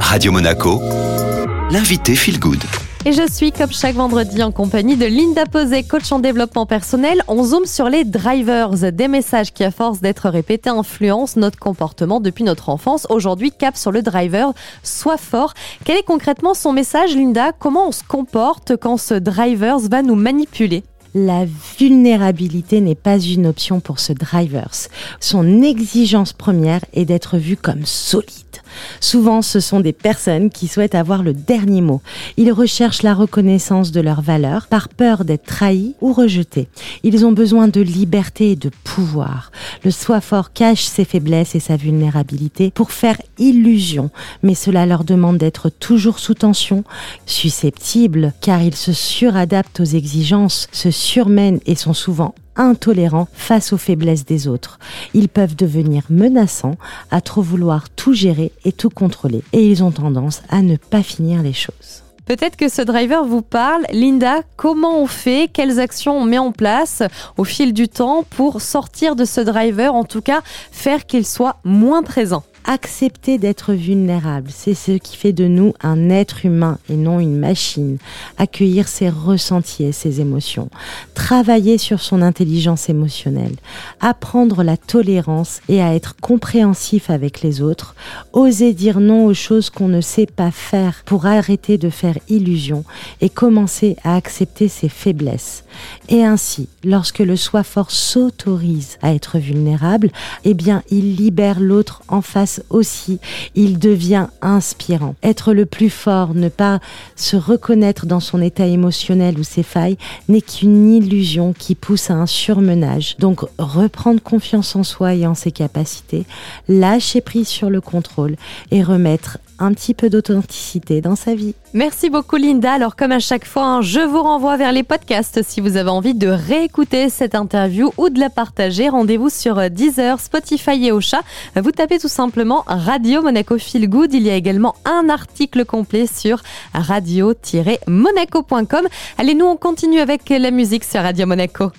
Radio Monaco, l'invité Feel Good. Et je suis, comme chaque vendredi, en compagnie de Linda Posé, coach en développement personnel. On zoome sur les drivers, des messages qui, à force d'être répétés, influencent notre comportement depuis notre enfance. Aujourd'hui, cap sur le driver, sois fort. Quel est concrètement son message, Linda? Comment on se comporte quand ce driver va nous manipuler? La vulnérabilité n'est pas une option pour ce drivers. Son exigence première est d'être vu comme solide. Souvent, ce sont des personnes qui souhaitent avoir le dernier mot. Ils recherchent la reconnaissance de leur valeur par peur d'être trahis ou rejetés. Ils ont besoin de liberté et de pouvoir. Le soi fort cache ses faiblesses et sa vulnérabilité pour faire illusion, mais cela leur demande d'être toujours sous tension, susceptibles, car ils se suradaptent aux exigences, se surmènent et sont souvent intolérants face aux faiblesses des autres. Ils peuvent devenir menaçants, à trop vouloir tout gérer et tout contrôler. Et ils ont tendance à ne pas finir les choses. Peut-être que ce driver vous parle. Linda, comment on fait? Quelles actions on met en place au fil du temps pour sortir de ce driver, en tout cas faire qu'il soit moins présent? Accepter d'être vulnérable, c'est ce qui fait de nous un être humain et non une machine. Accueillir ses ressentis et ses émotions. Travailler sur son intelligence émotionnelle. Apprendre la tolérance et à être compréhensif avec les autres. Oser dire non aux choses qu'on ne sait pas faire pour arrêter de faire illusion et commencer à accepter ses faiblesses. Et ainsi, lorsque le soi fort s'autorise à être vulnérable, eh bien, il libère l'autre en face aussi, il devient inspirant. Être le plus fort, ne pas se reconnaître dans son état émotionnel ou ses failles, n'est qu'une illusion qui pousse à un surmenage. Donc reprendre confiance en soi et en ses capacités, lâcher prise sur le contrôle et remettre un petit peu d'authenticité dans sa vie. Merci beaucoup Linda. Alors comme à chaque fois, hein, je vous renvoie vers les podcasts si vous avez envie de réécouter cette interview ou de la partager. Rendez-vous sur Deezer, Spotify et Ocha. Vous tapez tout simplement Radio Monaco Feel Good. Il y a également un article complet sur radio-monaco.com. Allez, nous on continue avec la musique sur Radio Monaco.